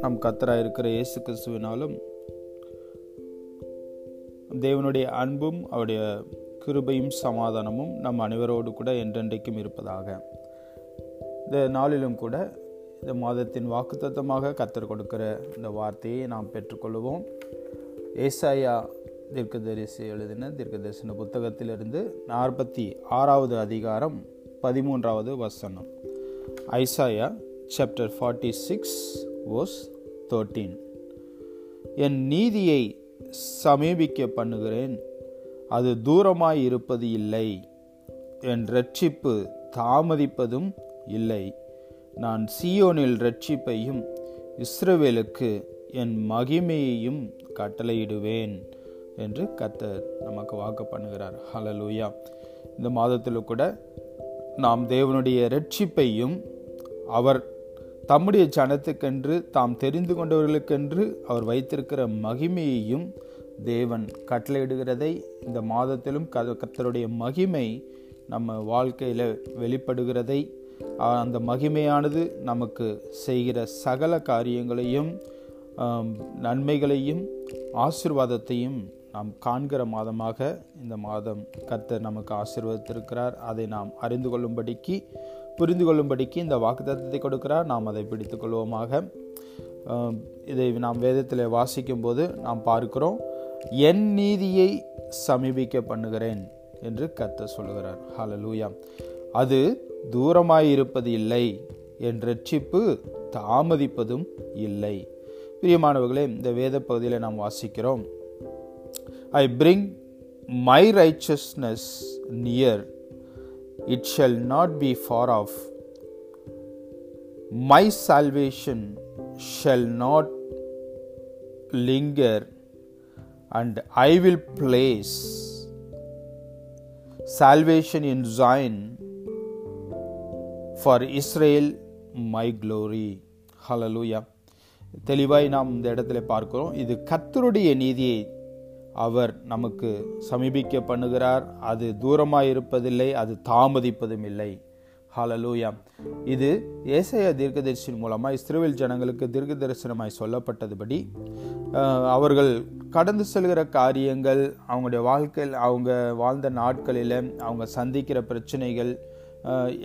நம் கத்தராக இருக்கிற இயேசு கிறிஸ்துவினாலும் தேவனுடைய அன்பும் அவருடைய கிருபையும் சமாதானமும் நம் அனைவரோடு கூட என்றென்றைக்கும் இருப்பதாக. இந்த நாளிலும் கூட இந்த மாதத்தின் வாக்குத்தத்தமாக கத்தர் கொடுக்கிற இந்த வார்த்தையை நாம் பெற்றுக்கொள்வோம். ஏசாயா தீர்க்கதரிசி எழுதின தீர்க்கதரிசன புத்தகத்திலிருந்து நாற்பத்தி ஆறாவது அதிகாரம் பதிமூன்றாவது வசனம். Isaiah chapter forty six verse thirteen என் நீதியை சமீபிக்க பண்ணுகிறேன் அது தூரமாய் இருப்பது இல்லை. என் ரட்சிப்பு தாமதிப்பதும் இல்லை. நான் சியோனில் ரட்சிப்பையும் இஸ்ரவேலுக்கு என் மகிமையையும் கட்டளையிடுவேன் என்று கத்தர் நமக்கு வாக்கு பண்ணுகிறார் ஹலலூயா இந்த மாதத்தில் கூட நாம் தேவனுடைய ரட்சிப்பையும் அவர் தம்முடைய ஜனத்துக்கென்று தாம் தெரிந்து கொண்டவர்களுக்கென்று அவர் வைத்திருக்கிற மகிமையையும் தேவன் கட்டளையிடுகிறதை இந்த மாதத்திலும் கத்தருடைய மகிமை நம்ம வாழ்க்கையில் வெளிப்படுகிறதை அந்த மகிமையானது நமக்கு செய்கிற சகல காரியங்களையும் நன்மைகளையும் ஆசிர்வாதத்தையும் நாம் காண்கிற மாதமாக இந்த மாதம் கத்தர் நமக்கு ஆசிர்வதித்திருக்கிறார். அதை நாம் அறிந்து கொள்ளும்படிக்கு புரிந்து கொள்ளும்படிக்கு இந்த வாக்குத்தத்தை கொடுக்கிறார். நாம் அதை பிடித்துக்கொள்வோமாக இதை நாம் வேதத்தில் வாசிக்கும் போது நாம் பார்க்கிறோம் என் நீதியை சமீபிக்க பண்ணுகிறேன் என்று கத்த சொல்லுகிறார். ஹலலூயா அது தூரமாயிருப்பது இல்லை. என் ரட்சிப்பு தாமதிப்பதும் இல்லை. பிரியமானவர்களே இந்த வேத பகுதியில் நாம் வாசிக்கிறோம் I bring my righteousness near it shall not be far off my salvation shall not linger and I will place salvation in Zion for Israel my glory hallelujah தெளிவாய் நாம் இந்த இடத்துல பார்க்கிறோம் இது கத்தருடைய நீதியை அவர் நமக்கு சமீபிக்க பண்ணுகிறார் அது தூரமாக இருப்பதில்லை அது தாமதிப்பதும் இல்லை ஹாலலூயா இது ஏசைய தீர்க்கதரிசியின் மூலமாக இஸ்ரேல் ஜனங்களுக்கு தீர்க்க தரிசனமாய் சொல்லப்பட்டதுபடி அவர்கள் கடந்து செல்கிற காரியங்கள் அவங்களுடைய வாழ்க்கையில் அவங்க வாழ்ந்த நாட்களில் அவங்க சந்திக்கிற பிரச்சனைகள்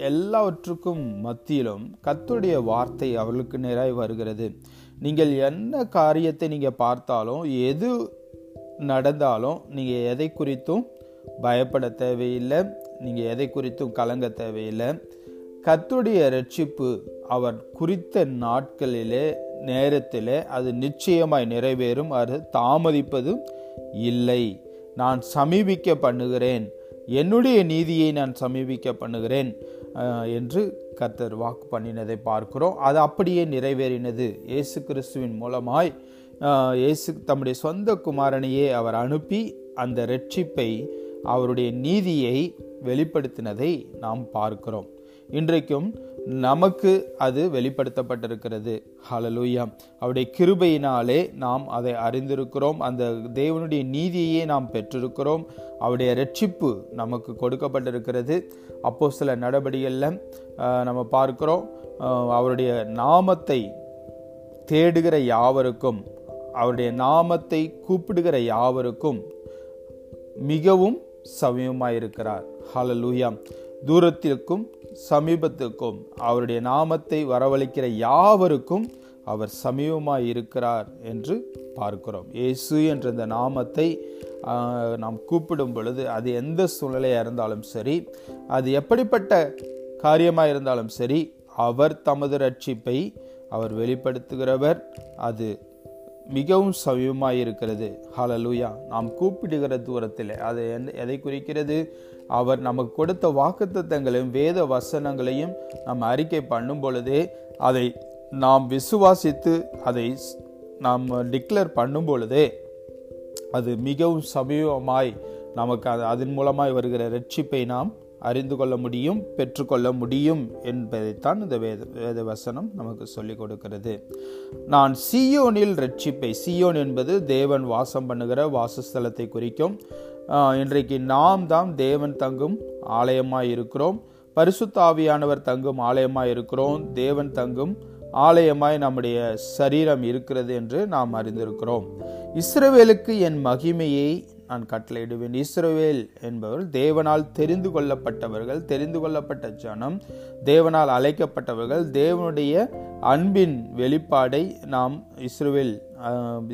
எல்லாவற்றுக்கும் மத்தியிலும் கத்துடைய வார்த்தை அவர்களுக்கு நேராய் வருகிறது. நீங்கள் என்ன காரியத்தை நீங்கள் பார்த்தாலும் எது நடந்தாலும் நீங்கள் எதை குறித்தும் பயப்பட தேவையில்லை. நீங்கள் எதை குறித்தும் கலங்க தேவையில்லை. கத்துடைய ரட்சிப்பு அவர் குறித்த நாட்களிலே நேரத்திலே அது நிச்சயமாய் நிறைவேறும். அது தாமதிப்பதும் இல்லை. நான் சமீபிக்க பண்ணுகிறேன். என்னுடைய நீதியை நான் சமீபிக்க பண்ணுகிறேன் என்று கர்த்தர் வாக்கு பண்ணினதை பார்க்கிறோம். அது அப்படியே நிறைவேறினது. இயேசு கிறிஸ்துவின் மூலமாய் இயேசு தம்முடைய சொந்த குமாரனையே அவர் அனுப்பி அந்த ரட்சிப்பை அவருடைய நீதியை வெளிப்படுத்தினதை நாம் பார்க்கிறோம். இன்றைக்கும் நமக்கு அது வெளிப்படுத்தப்பட்டிருக்கிறது. ஹலலூயா அவருடைய கிருபையினாலே நாம் அதை அறிந்திருக்கிறோம். அந்த தேவனுடைய நீதியையே நாம் பெற்றிருக்கிறோம். அவருடைய ரட்சிப்பு நமக்கு கொடுக்கப்பட்டிருக்கிறது. அப்போ சில நடவடிக்கைகளில் நம்ம பார்க்கிறோம். அவருடைய நாமத்தை தேடுகிற யாவருக்கும் அவருடைய நாமத்தை கூப்பிடுகிற யாவருக்கும் மிகவும் சமயமாயிருக்கிறார் ஹலலூயா தூரத்திற்கும் சமீபத்திற்கும் அவருடைய நாமத்தை வரவழைக்கிற யாவருக்கும் அவர் சமீபமாக இருக்கிறார் என்று பார்க்கிறோம். இயேசு என்ற இந்த நாமத்தை நாம் கூப்பிடும் பொழுது அது எந்த சூழ்நிலையாக இருந்தாலும் சரி அது எப்படிப்பட்ட காரியமாக இருந்தாலும் சரி அவர் தமது ரட்சிப்பை அவர் வெளிப்படுத்துகிறவர் அது மிகவும் சமீபமாக இருக்கிறது ஹலலூயா நாம் கூப்பிடுகிற தூரத்தில் அது எதை குறிக்கிறது? அவர் நமக்கு கொடுத்த வாக்குத்தங்களையும் வேத வசனங்களையும் நாம் அறிக்கை பண்ணும் பொழுதே அதை நாம் விசுவாசித்து அதை நாம் டிக்ளேர் பண்ணும் பொழுதே அது மிகவும் சமீபமாய் நமக்கு அது அதன் மூலமாய் வருகிற ரட்சிப்பை நாம் அறிந்து கொள்ள முடியும் பெற்றுக்கொள்ள முடியும் என்பதைத்தான் இந்த வேத வேத வசனம் நமக்கு சொல்லிக் கொடுக்கிறது. நான் சியோனில் ரட்சிப்பை சியோன் என்பது தேவன் வாசம் பண்ணுகிற வாசஸ்தலத்தை குறிக்கும். இன்றைக்கு நாம் தான் தேவன் தங்கும் ஆலயமாக இருக்கிறோம். பரிசுத்தாவியானவர் தங்கும் ஆலயமாக இருக்கிறோம். தேவன் தங்கும் ஆலயமாய் நம்முடைய சரீரம் இருக்கிறது என்று நாம் அறிந்திருக்கிறோம். இஸ்ரவேலுக்கு என் மகிமையை நான் கட்டளையிடுவேன். இஸ்ரவேல் என்பவர் தேவனால் தெரிந்து கொள்ளப்பட்டவர்கள் தெரிந்து கொள்ளப்பட்ட ஜனம் தேவனால் அழைக்கப்பட்டவர்கள் தேவனுடைய அன்பின் வெளிப்பாடை நாம் இஸ்ரவேல்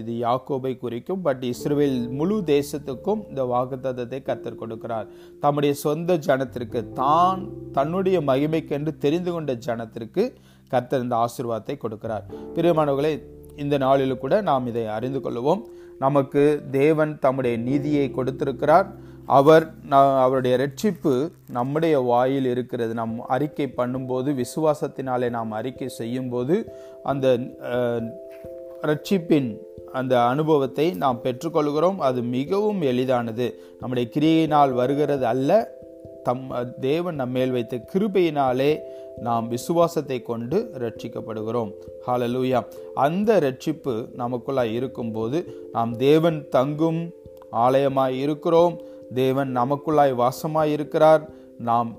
இது யாக்கோபை குறிக்கும் பட் இஸ்ரேல் முழு தேசத்துக்கும் இந்த வாக்குத்தத்தை கத்தர் கொடுக்கிறார். தம்முடைய சொந்த ஜனத்திற்கு தான் தன்னுடைய மகிமைக்கென்று தெரிந்து கொண்ட ஜனத்திற்கு கத்தர் இந்த ஆசிர்வாதத்தை கொடுக்கிறார். பிரியமானவர்களை இந்த நாளில் கூட நாம் இதை அறிந்து கொள்வோம் நமக்கு தேவன் தம்முடைய நீதியை கொடுத்திருக்கிறார். அவர் அவருடைய ரட்சிப்பு நம்முடைய வாயில் இருக்கிறது. நாம் அறிக்கை பண்ணும்போது விசுவாசத்தினாலே நாம் அறிக்கை செய்யும்போது அந்த ரட்சிப்பின் அந்த அனுபவத்தை நாம் பெற்றுக்கொள்கிறோம். அது மிகவும் எளிதானது. நம்முடைய கிரியையினால் வருகிறது அல்ல. தம் தேவன் நம்மேல் வைத்த கிருபையினாலே நாம் விசுவாசத்தை கொண்டு ரட்சிக்கப்படுகிறோம் ஹாலலூயா அந்த ரட்சிப்பு நமக்குள்ளாய் இருக்கும்போது நாம் தேவன் தங்கும் ஆலயமாய் இருக்கிறோம். தேவன் நமக்குள்ளாய் வாசமாய் இருக்கிறார். நாம்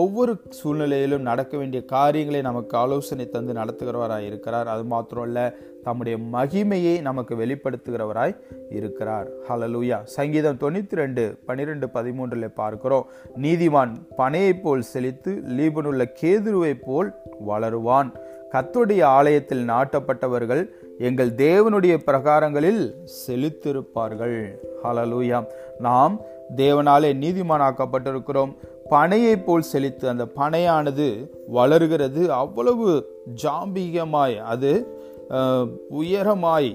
ஒவ்வொரு சூழ்நிலையிலும் நடக்க வேண்டிய காரியங்களை நமக்கு ஆலோசனை தந்து நடத்துகிறவராய் இருக்கிறார். அது மாத்திரம் அல்ல தம்முடைய மகிமையை நமக்கு வெளிப்படுத்துகிறவராய் இருக்கிறார். ஹலலூயா சங்கீதம் தொண்ணூற்றி ரெண்டு பனிரெண்டு பதிமூன்றில் பார்க்கிறோம். நீதிமான் பனையை போல் செழித்து லீபனுள்ள கேதுருவை போல் வளருவான். கத்துடைய ஆலயத்தில் நாட்டப்பட்டவர்கள் எங்கள் தேவனுடைய பிரகாரங்களில் செழித்திருப்பார்கள். ஹலலூயா நாம் தேவனாலே நீதிமானாக்கப்பட்டிருக்கிறோம். பனையை போல் செழித்து அந்த பனையானது வளர்கிறது. அவ்வளவு ஜாம்பிகமாய் அது உயரமாய்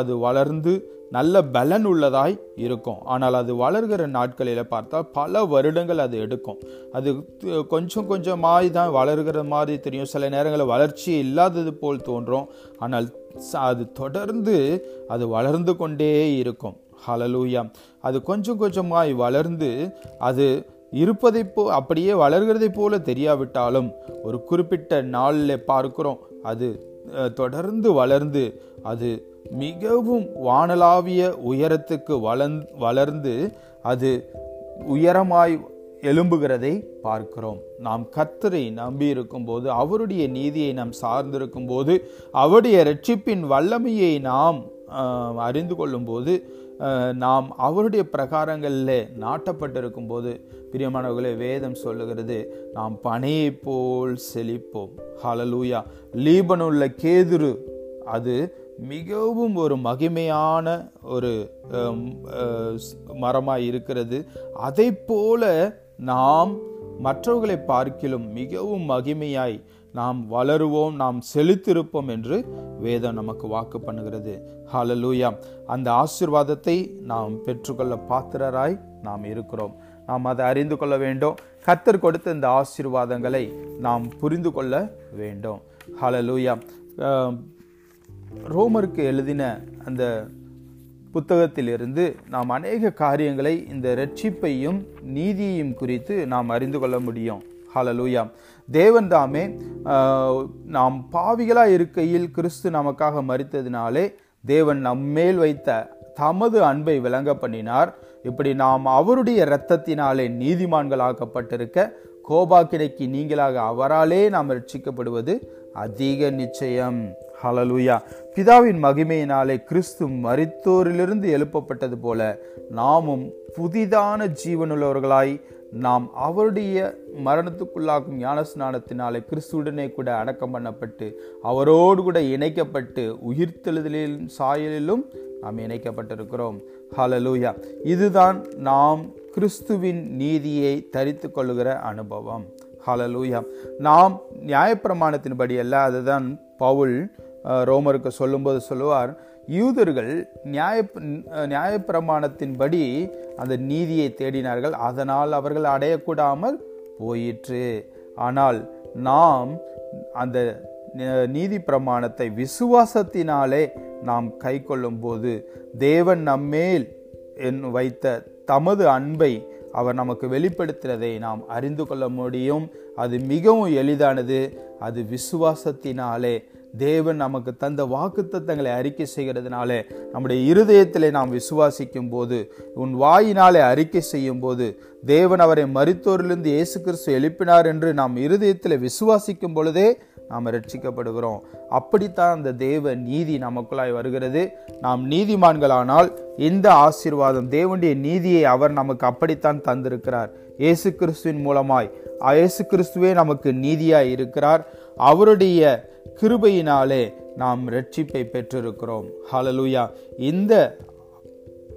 அது வளர்ந்து நல்ல பலன் உள்ளதாய் இருக்கும். ஆனால் அது வளர்கிற நாட்களில் பார்த்தால் பல வருடங்கள் அது எடுக்கும். அது கொஞ்சம் கொஞ்சமாய் தான் வளர்கிற மாதிரி தெரியும். சில நேரங்களில் வளர்ச்சி இல்லாதது போல் தோன்றும். ஆனால் அது தொடர்ந்து அது வளர்ந்து கொண்டே இருக்கும். ஹலலூயா அது கொஞ்சம் கொஞ்சமாய் வளர்ந்து அது இருப்பதை போ அப்படியே வளர்கிறதை போல தெரியாவிட்டாலும் ஒரு குறிப்பிட்ட நாளில் பார்க்கிறோம் அது தொடர்ந்து வளர்ந்து அது மிகவும் வானலாவிய உயரத்துக்கு வளர்ந் வளர்ந்து அது உயரமாய் எழும்புகிறதை பார்க்கிறோம். நாம் கத்தரை நம்பி இருக்கும் போது அவருடைய நீதியை நாம் சார்ந்திருக்கும் போது அவருடைய ரட்சிப்பின் வல்லமையை நாம் அறிந்து கொள்ளும் போது நாம் அவருடைய பிரகாரங்களில் நாட்டப்பட்டிருக்கும் போது பிரியமானவர்களே வேதம் சொல்லுகிறது நாம் பனையை போல் செழிப்போம். ஹலலூயா லீபனுள்ள கேதுரு அது மிகவும் ஒரு மகிமையான ஒரு மரமாக இருக்கிறது. அதை போல நாம் மற்றவர்களை பார்க்கிலும் மிகவும் மகிமையாய் நாம் வளருவோம் நாம் செலுத்திருப்போம் என்று வேதம் நமக்கு வாக்கு பண்ணுகிறது. ஹாலலூயா அந்த ஆசிர்வாதத்தை நாம் பெற்றுக்கொள்ள பாத்திரராய் நாம் இருக்கிறோம். நாம் அதை அறிந்து கொள்ள வேண்டும். கத்தர் கொடுத்த இந்த ஆசீர்வாதங்களை நாம் புரிந்து கொள்ள வேண்டும். ஹலலூயா ரோமருக்கு எழுதின அந்த புத்தகத்திலிருந்து நாம் அநேக காரியங்களை இந்த ரட்சிப்பையும் நீதியையும் குறித்து நாம் அறிந்து கொள்ள முடியும். ஹலலூயா தேவன் தாமே நாம் பாவிகளாக இருக்கையில் கிறிஸ்து நமக்காக மறித்ததினாலே தேவன் நம்மேல் வைத்த தமது அன்பை விளங்க பண்ணினார். இப்படி நாம் அவருடைய இரத்தத்தினாலே நீதிமான்களாக்கப்பட்டிருக்க கோபாக்கிடைக்கு நீங்களாக அவராலே நாம் ரட்சிக்கப்படுவது அதிக நிச்சயம். ஹலலுயா பிதாவின் மகிமையினாலே கிறிஸ்து மரித்தோரிலிருந்து எழுப்பப்பட்டது போல நாமும் புதிதான ஜீவனுள்ளவர்களாய் நாம் அவருடைய மரணத்துக்குள்ளாகும் ஞானஸ்நானத்தினாலே கிறிஸ்துடனே கூட அடக்கம் பண்ணப்பட்டு அவரோடு கூட இணைக்கப்பட்டு உயிர்த்தெழுதலிலும் சாயலிலும் நாம் இணைக்கப்பட்டிருக்கிறோம். ஹலலூயா இதுதான் நாம் கிறிஸ்துவின் நீதியை தரித்து கொள்ளுகிற அனுபவம். ஹலலூயா நாம் நியாயப்பிரமாணத்தின்படி அல்ல அதுதான் பவுல் ரோமருக்கு சொல்லும்போது சொல்லுவார் யூதர்கள் நியாய நியாயப்பிரமாணத்தின்படி அந்த நீதியை தேடினார்கள். அதனால் அவர்கள் அடையக்கூடாமல் போயிற்று. ஆனால் நாம் அந்த நீதி பிரமாணத்தை விசுவாசத்தினாலே நாம் கை போது தேவன் நம்மேல் என் வைத்த தமது அன்பை அவர் நமக்கு வெளிப்படுத்துறதை நாம் அறிந்து கொள்ள முடியும். அது மிகவும் எளிதானது. அது விசுவாசத்தினாலே தேவன் நமக்கு தந்த வாக்குத்தத்தங்களை அறிக்கை செய்கிறதுனாலே நம்முடைய இருதயத்திலே நாம் விசுவாசிக்கும் போது உன் வாயினாலே அறிக்கை செய்யும் போது தேவன் அவரை மரித்தோரிலிருந்து இயேசு கிறிஸ்து எழுப்பினார் என்று நாம் இருதயத்தில் விசுவாசிக்கும் பொழுதே நாம் ரட்சிக்கப்படுகிறோம் அப்படித்தான் அந்த தேவ நீதி நமக்குள்ளாய் வருகிறது. நாம் நீதிமான்களானால் இந்த ஆசீர்வாதம் தேவனுடைய நீதியை அவர் நமக்கு அப்படித்தான் தந்திருக்கிறார். இயேசு கிறிஸ்துவின் மூலமாய் இயேசு கிறிஸ்துவே நமக்கு நீதியாய் இருக்கிறார். அவருடைய கிருபையினாலே நாம் ரட்சிப்பை பெற்றிருக்கிறோம். ஹalleluya இந்த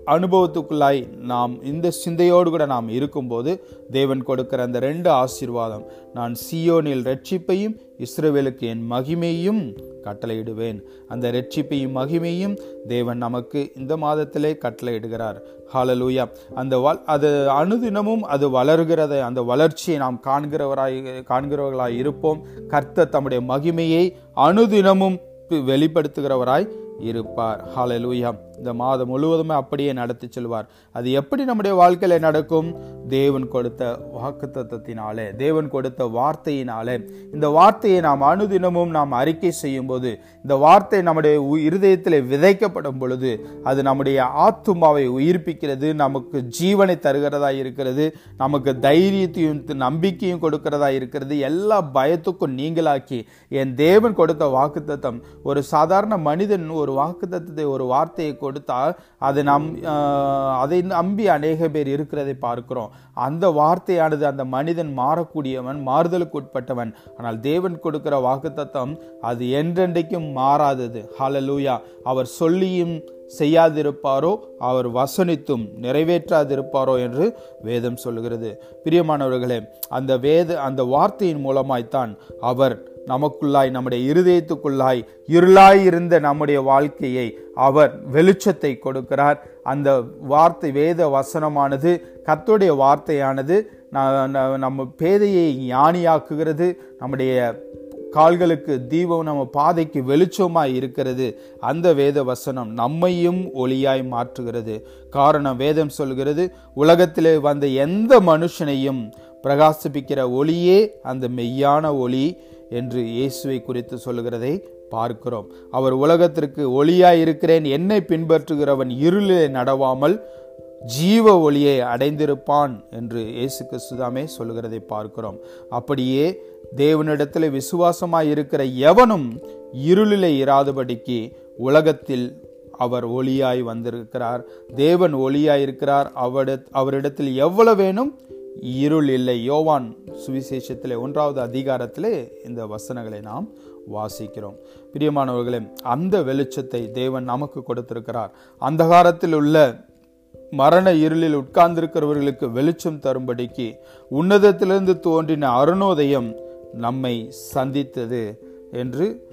அனுபவத்துக்குள்ளாய் நாம் இந்த சிந்தையோடு கூட நாம் இருக்கும்போது தேவன் கொடுக்கிற அந்த ரெண்டு ஆசீர்வாதம். நான் சியோனில் ரட்சிப்பையும் இஸ்ரேவேலுக்கு என் மகிமையும் கட்டளையிடுவேன். அந்த ரட்சிப்பையும் மகிமையும் தேவன் நமக்கு இந்த மாதத்திலே கட்டளையிடுகிறார். ஹாலலூயா அந்த வல் அது அனுதினமும் அது வளர்கிறத அந்த வளர்ச்சியை நாம் காண்கிறவராய் காண்கிறவர்களாய் இருப்போம். கர்த்தர் தம்முடைய மகிமையை அனுதினமும் வெளிப்படுத்துகிறவராய் இருப்பார். ஹாலலூயா இந்த மாதம் முழுவதுமே அப்படியே நடத்தி செல்வார். அது எப்படி நம்முடைய வாழ்க்கையில நடக்கும்? தேவன் கொடுத்த வாக்குத்தத்தத்தினாலே தேவன் கொடுத்த வார்த்தையினாலே. இந்த வார்த்தையை நாம் அனுதினமும் நாம் அறிக்கை செய்யும் போது இந்த வார்த்தை நம்முடைய இருதயத்தில் விதைக்கப்படும் பொழுது அது நம்முடைய ஆத்துமாவை உயிர்ப்பிக்கிறது நமக்கு ஜீவனை தருகிறதா இருக்கிறது நமக்கு தைரியத்தையும் நம்பிக்கையும் கொடுக்கிறதா இருக்கிறது எல்லா பயத்துக்கும் நீங்களாக்கி என் தேவன் கொடுத்த வாக்குத்தத்தம் ஒரு சாதாரண மனிதன் ஒரு வாக்குத்தத்தை ஒரு வார்த்தையை கொடுத்தால் அதை நம் அதை நம்பி அநேக பேர் இருக்கிறதை பார்க்கிறோம். அந்த வார்த்தையானது அந்த மனிதன் மாறக்கூடியவன் மாறுதலுக்கு உட்பட்டவன். ஆனால் தேவன் கொடுக்கிற வாக்குத்தத்தம் அது என்றென்றைக்கும் மாறாதது. ஹalleluya அவர் சொல்லியும் செய்யாதிருப்பாரோ அவர் வசனித்தும் நிறைவேற்றாதிருப்பாரோ என்று வேதம் சொல்லுகிறது. பிரியமானவர்களே அந்த வேத அந்த வார்த்தையின் மூலமாய்த்தான் அவர் நமக்குள்ளாய் நம்முடைய இருதயத்துக்குள்ளாய் இருளாய் இருந்த நம்முடைய வாழ்க்கையை அவர் வெளிச்சத்தை கொடுக்கிறார். அந்த வார்த்தை வேத வசனமானது கத்துடைய வார்த்தையானது நம்ம பேதையை ஞானியாக்குகிறது நம்முடைய கால்களுக்கு தீபம் நம்ம பாதைக்கு வெளிச்சமாய் இருக்கிறது. அந்த வேத வசனம் நம்மையும் ஒளியாய் மாற்றுகிறது. காரணம் வேதம் சொல்கிறது உலகத்திலே வந்த எந்த மனுஷனையும் பிரகாசிப்பிக்கிற ஒளியே அந்த மெய்யான ஒளி என்று இயேசுவை குறித்து சொல்லுகிறதை பார்க்கிறோம். அவர் உலகத்திற்கு ஒளியாய் இருக்கிறேன் என்னை பின்பற்றுகிறவன் இருளிலே நடவாமல் ஜீவ ஒளியை அடைந்திருப்பான் என்று இயேசு கிறிஸ்துதாமே சொல்லுகிறதை பார்க்கிறோம். அப்படியே தேவனிடத்தில் விசுவாசமாய் இருக்கிற எவனும் இருளிலே இராதபடிக்கு உலகத்தில் அவர் ஒளியாய் வந்திருக்கிறார். தேவன் ஒளியாய் இருக்கிறார். அவரிடத்தில் எவ்வளவு வேணும்? இருள் இல்லை யோவான் சுவிசேஷத்தில் ஒன்றாவது அதிகாரத்திலே இந்த வசனங்களை நாம் வாசிக்கிறோம். பிரியமானவர்களே அந்த வெளிச்சத்தை தேவன் நமக்கு கொடுத்திருக்கிறார். அந்த காலத்தில் உள்ள மரண இருளில் உட்கார்ந்திருக்கிறவர்களுக்கு வெளிச்சம் தரும்படிக்கு உன்னதத்திலிருந்து தோன்றின அருணோதயம் நம்மை சந்தித்தது என்று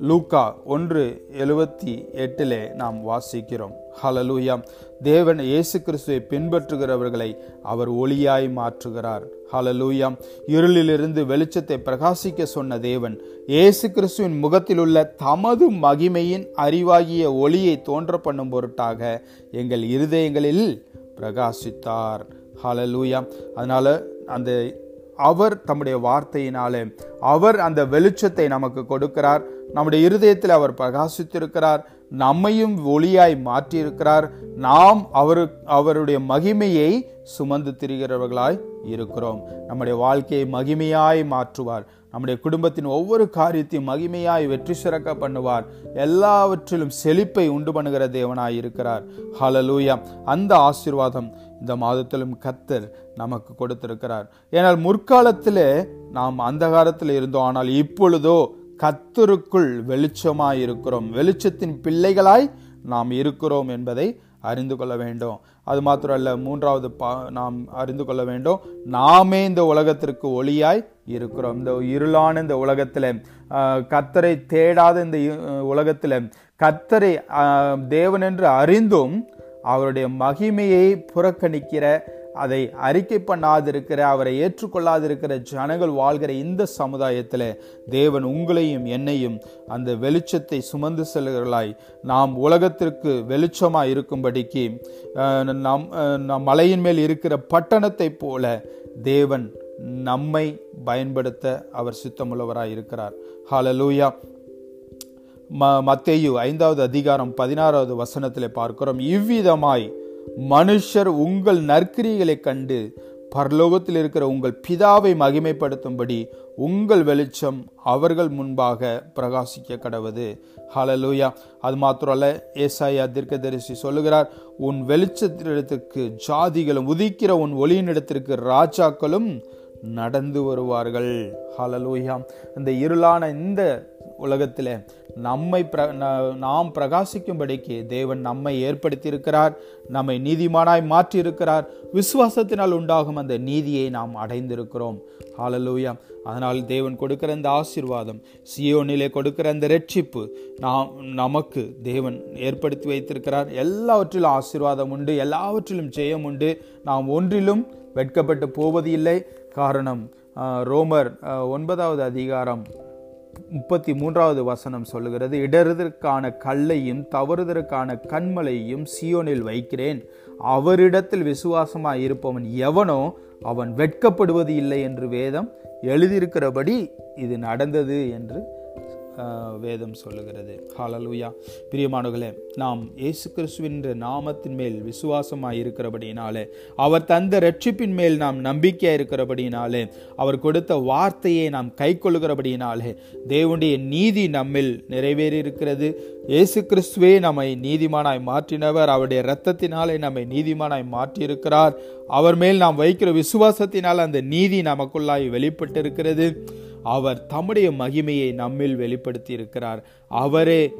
லூக்கா ஒன்று எழுபத்தி எட்டிலே நாம் வாசிக்கிறோம். ஹலலூயா தேவன் இயேசு கிறிஸ்துவை பின்பற்றுகிறவர்களை அவர் ஒளியாய் மாற்றுகிறார். ஹலலூயா இருளிலிருந்து வெளிச்சத்தை பிரகாசிக்க சொன்ன தேவன் இயேசு கிறிஸ்துவின் முகத்தில் உள்ள தமது மகிமையின் அறிவாகிய ஒளியை தோன்ற பண்ணும் பொருட்டாக எங்கள் இருதயங்களில் பிரகாசித்தார். ஹலலூயா அதனால அந்த அவர் தம்முடைய வார்த்தையினாலே அவர் அந்த வெளிச்சத்தை நமக்கு கொடுக்கிறார். நம்முடைய இருதயத்தில் அவர் பிரகாசித்திருக்கிறார். நம்மையும் ஒளியாய் மாற்றியிருக்கிறார். நாம் அவரு அவருடைய மகிமையை சுமந்து திரிகிறவர்களாய் இருக்கிறோம். நம்முடைய வாழ்க்கையை மகிமையாய் மாற்றுவார். நம்முடைய குடும்பத்தின் ஒவ்வொரு காரியத்தையும் மகிமையாய் வெற்றி சிறக்க பண்ணுவார். எல்லாவற்றிலும் செழிப்பை உண்டு பண்ணுகிற தேவனாய் இருக்கிறார். ஹலலூயா அந்த ஆசிர்வாதம் இந்த மாதத்திலும் கத்தர் நமக்கு கொடுத்திருக்கிறார். ஏனால் முற்காலத்திலே நாம் அந்த காலத்தில் இருந்தோம். ஆனால் இப்பொழுதோ கத்தருக்குள் வெளிச்சமாய் இருக்கிறோம் வெளிச்சத்தின் பிள்ளைகளாய் நாம் இருக்கிறோம் என்பதை அறிந்து கொள்ள வேண்டும். அது மாத்திரம் அல்ல மூன்றாவது பா நாம் அறிந்து கொள்ள வேண்டும். நாமே இந்த உலகத்திற்கு ஒளியாய் இருக்கிறோம். இந்த இருளான இந்த உலகத்தில் கத்தரை தேடாத இந்த உலகத்தில் கத்தரை தேவன் என்று அறிந்தும் அவருடைய மகிமையை புறக்கணிக்கிற அதை அறிக்கை பண்ணாதிருக்கிற அவரை ஏற்றுக்கொள்ளாதிருக்கிற ஜனங்கள் வாழ்கிற இந்த சமுதாயத்தில் தேவன் உங்களையும் என்னையும் அந்த வெளிச்சத்தை சுமந்து செல்கிறாய் நாம் உலகத்திற்கு வெளிச்சமாக இருக்கும்படிக்கு நம் நம் மலையின் மேல் இருக்கிற பட்டணத்தை போல தேவன் நம்மை பயன்படுத்த அவர் சித்தமுள்ளவராக இருக்கிறார். ஹாலலூயா ம மத்தேயு ஐந்தாவது அதிகாரம் பதினாறாவது வசனத்தில் பார்க்கிறோம். இவ்விதமாய் மனுஷர் உங்கள் நற்கிரிகளை கண்டு பரலோகத்தில் இருக்கிற உங்கள் பிதாவை மகிமைப்படுத்தும்படி உங்கள் வெளிச்சம் அவர்கள் முன்பாக பிரகாசிக்க கடவுது ஹலலூயா அது மாத்திரமல்ல ஏசாயா தீர்க்கதரிசி சொல்லுகிறார் உன் வெளிச்சத்திடத்திற்கு ஜாதிகளும் உதிக்கிற உன் ஒளியினிடத்திற்கு ராஜாக்களும் நடந்து வருவார்கள். ஹலலூயா இந்த இருளான இந்த உலகத்தில் நம்மை பிர நாம் பிரகாசிக்கும்படிக்கு தேவன் நம்மை ஏற்படுத்தியிருக்கிறார் நம்மை நீதிமானாய் மாற்றியிருக்கிறார். விசுவாசத்தினால் உண்டாகும் அந்த நீதியை நாம் அடைந்திருக்கிறோம். ஹாலலூயா அதனால் தேவன் கொடுக்கிற அந்த ஆசீர்வாதம் சியோனிலே கொடுக்கிற அந்த ரட்சிப்பு நாம் நமக்கு தேவன் ஏற்படுத்தி வைத்திருக்கிறார். எல்லாவற்றிலும் ஆசிர்வாதம் உண்டு எல்லாவற்றிலும் ஜெயம் உண்டு. நாம் ஒன்றிலும் வெட்கப்பட்டு போவது இல்லை காரணம் ரோமர் ஒன்பதாவது அதிகாரம். முப்பத்தி மூன்றாவது வசனம் சொல்லுகிறது இடறுதற்கான கல்லையும் தவறுதற்கான கண்மலையும் சியோனில் வைக்கிறேன். அவரிடத்தில் விசுவாசமாய் இருப்பவன் எவனோ அவன் வெட்கப்படுவது இல்லை என்று வேதம் எழுதியிருக்கிறபடி இது நடந்தது என்று வேதம் சொல்லுகிறது. ஹாலலூயா பிரியமானவர்களே நாம் இயேசு கிறிஸ்துவின்ற நாமத்தின் மேல் விசுவாசமாய் இருக்கிறபடினாலே அவர் தந்த ரட்சிப்பின் மேல் நாம் நம்பிக்கையாக இருக்கிறபடினாலே அவர் கொடுத்த வார்த்தையை நாம் கை கொள்ளுகிறபடினாலே தேவனுடைய நீதி நம்மில் நிறைவேறி இருக்கிறது இயேசு கிறிஸ்துவே நம்மை நீதிமானாய் மாற்றினவர். அவருடைய இரத்தத்தினாலே நம்மை நீதிமானாய் மாற்றியிருக்கிறார். அவர் மேல் நாம் வைக்கிற விசுவாசத்தினால் அந்த நீதி நமக்குள்ளாய் வெளிப்பட்டிருக்கிறது. அவர் தம்முடைய மகிமையை நம்மில் வெளிப்படுத்தி இருக்கிறார் அவரே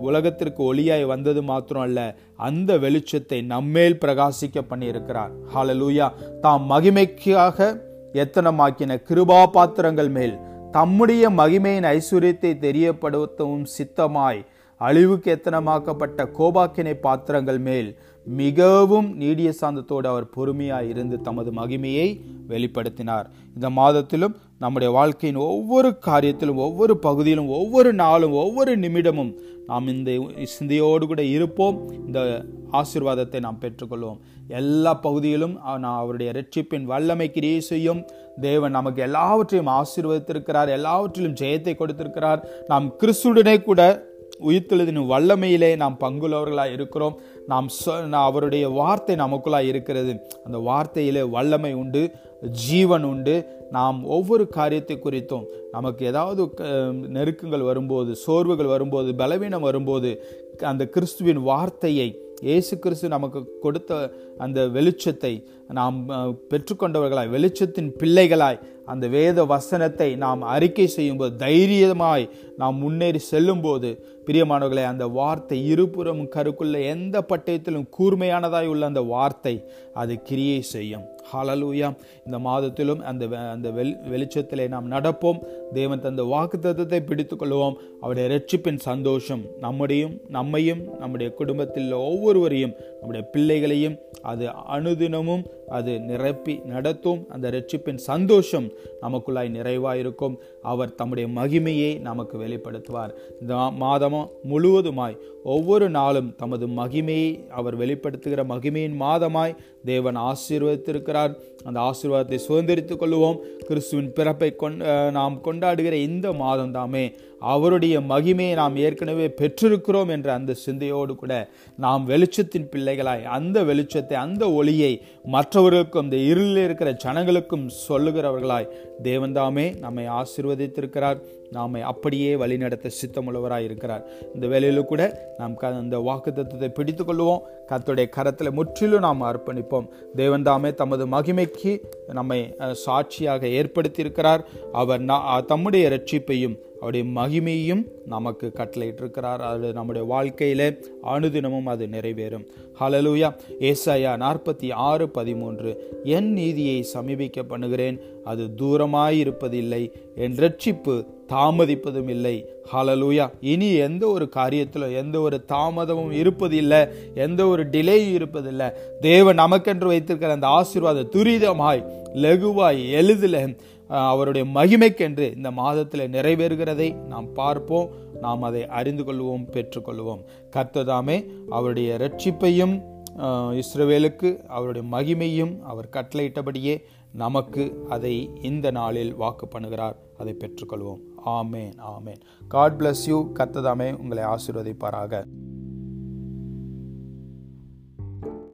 உலகத்திற்கு ஒளியாய் வந்தது மாத்திரம் அல்ல அந்த வெளிச்சத்தை நம்மேல் பிரகாசிக்க பண்ணியிருக்கிறார். ஹாலலூயா தாம் மகிமைக்காக எத்தனமாக்கின கிருபா பாத்திரங்கள் மேல் தம்முடைய மகிமையின் ஐஸ்வர்யத்தை தெரியப்படுத்தவும் சித்தமாய் அழிவுக்கு எத்தனமாக்கப்பட்ட கோபாக்கினை பாத்திரங்கள் மேல் மிகவும் நீடிய சாந்தத்தோடு அவர் பொறுமையாய் இருந்து தமது மகிமையை வெளிப்படுத்தினார். இந்த மாதத்திலும் நம்முடைய வாழ்க்கையின் ஒவ்வொரு காரியத்திலும் ஒவ்வொரு பகுதியிலும் ஒவ்வொரு நாளும் ஒவ்வொரு நிமிடமும் நாம் இந்த சிந்தையோடு கூட இருப்போம். இந்த ஆசிர்வாதத்தை நாம் பெற்றுக்கொள்வோம். எல்லா பகுதியிலும் நான் அவருடைய ரட்சிப்பின் வல்லமை கிரியை செய்யும் தேவன் நமக்கு எல்லாவற்றையும் ஆசீர்வதித்திருக்கிறார் எல்லாவற்றிலும் ஜெயத்தை கொடுத்திருக்கிறார். நாம் கிறிஸ்துடனே கூட உயிர்த்தெழுதின வல்லமையிலே நாம் பங்குள்ளவர்களாக இருக்கிறோம். நாம் அவருடைய வார்த்தை நமக்குள்ளாக இருக்கிறது. அந்த வார்த்தையிலே வல்லமை உண்டு ஜீவன் உண்டு. நாம் ஒவ்வொரு காரியத்தை குறித்தும் நமக்கு ஏதாவது நெருக்கங்கள் வரும்போது சோர்வுகள் வரும்போது பலவீனம் வரும்போது அந்த கிறிஸ்துவின் வார்த்தையை இயேசு கிறிஸ்து நமக்கு கொடுத்த அந்த வெளிச்சத்தை நாம் பெற்றுக்கொண்டவர்களாய் வெளிச்சத்தின் பிள்ளைகளாய் அந்த வேத வசனத்தை நாம் அறிக்கை செய்யும்போது தைரியமாய் நாம் முன்னேறி செல்லும்போது பிரியமானவர்களை அந்த வார்த்தை இருபுறம் கருக்குள்ள எந்த பட்டயத்திலும் கூர்மையானதாய் உள்ள அந்த வார்த்தை அது கிரியை செய்யும். ஹாலலூயா இந்த மாதத்திலும் அந்த அந்த வெள் வெளிச்சத்திலே நாம் நடப்போம். தேவன் தந்த வாக்கு தத்துவத்தை பிடித்து கொள்வோம். அவருடைய ரட்சிப்பின் சந்தோஷம் நம்முடையும் நம்மையும் நம்முடைய குடும்பத்தில் ஒவ்வொருவரையும் நம்முடைய பிள்ளைகளையும் அது அனுதினமும் அது நிரப்பி நடத்தும். அந்த ரட்சிப்பின் சந்தோஷம் நமக்குள்ளாய் நிறைவாயிருக்கும். அவர் தம்முடைய மகிமையை நமக்கு வெளிப்படுத்துவார். இந்த மாதமும் முழுவதுமாய் ஒவ்வொரு நாளும் தமது மகிமையை அவர் வெளிப்படுத்துகிற மகிமையின் மாதமாய் தேவன் ஆசீர்வதித்திருக்கிறார். அந்த ஆசீர்வாதத்தை சுதந்திரித்துக் கொள்வோம் கிறிஸ்துவின் பிறப்பை கொண் நாம் கொண்டாடுகிற இந்த மாதம் தாமே அவருடைய மகிமையை நாம் ஏற்கனவே பெற்றிருக்கிறோம் என்ற அந்த சிந்தையோடு கூட நாம் வெளிச்சத்தின் பிள்ளைகளாய் அந்த வெளிச்சத்தை அந்த ஒளியை மற்றவர்களுக்கும் இந்த இருளில் இருக்கிற ஜனங்களுக்கும் சொல்லுகிறவர்களாய் தேவன்தாமே நம்மை ஆசீர்வதித்திருக்கிறார். நாமை அப்படியே வழிநடத்த சித்தமுள்ளவராக இருக்கிறார். இந்த வேலையில் கூட நாம் க அந்த வாக்கு தத்துவத்தை பிடித்து கொள்வோம் கத்துடைய கரத்தில் முற்றிலும் நாம் அர்ப்பணிப்போம். தேவன் தாமே தமது மகிமைக்கு நம்மை சாட்சியாக ஏற்படுத்தியிருக்கிறார். அவர் தம்முடைய ரட்சிப்பையும் அவருடைய மகிமையும் நமக்கு கட்டளையிட்டிருக்கிறார். அது நம்முடைய வாழ்க்கையில அனுதினமும் அது நிறைவேறும். ஹலலூயா ஏசாயா நாற்பத்தி ஆறு பதிமூன்று என் நீதியை சமீபிக்க பண்ணுகிறேன் அது தூரமாயிருப்பதில்லை என் ரட்சிப்பு தாமதிப்பதும் இல்லை. ஹலலூயா இனி எந்த ஒரு காரியத்தில் எந்த ஒரு தாமதமும் இருப்பதில்லை எந்த ஒரு டிலேயும் இருப்பதில்லை. தேவன் நமக்கென்று வைத்திருக்கிற அந்த ஆசீர்வாத துரிதமாய் லகுவாய் எளிதில் அவருடைய மகிமைக்கென்று இந்த மாதத்தில் நிறைவேறுகிறதை நாம் பார்ப்போம். நாம் அதை அறிந்து கொள்வோம் பெற்றுக்கொள்வோம் கர்த்ததாமே அவருடைய ரட்சிப்பையும் இஸ்ரவேலுக்கு அவருடைய மகிமையும் அவர் கட்டளையிட்டபடியே நமக்கு அதை இந்த நாளில் வாக்கு பண்ணுகிறார். அதை பெற்றுக்கொள்வோம் ஆமேன் ஆமேன். காட் பிளஸ் யூ கத்ததாமே உங்களை ஆசீர்வதிப்பாராக.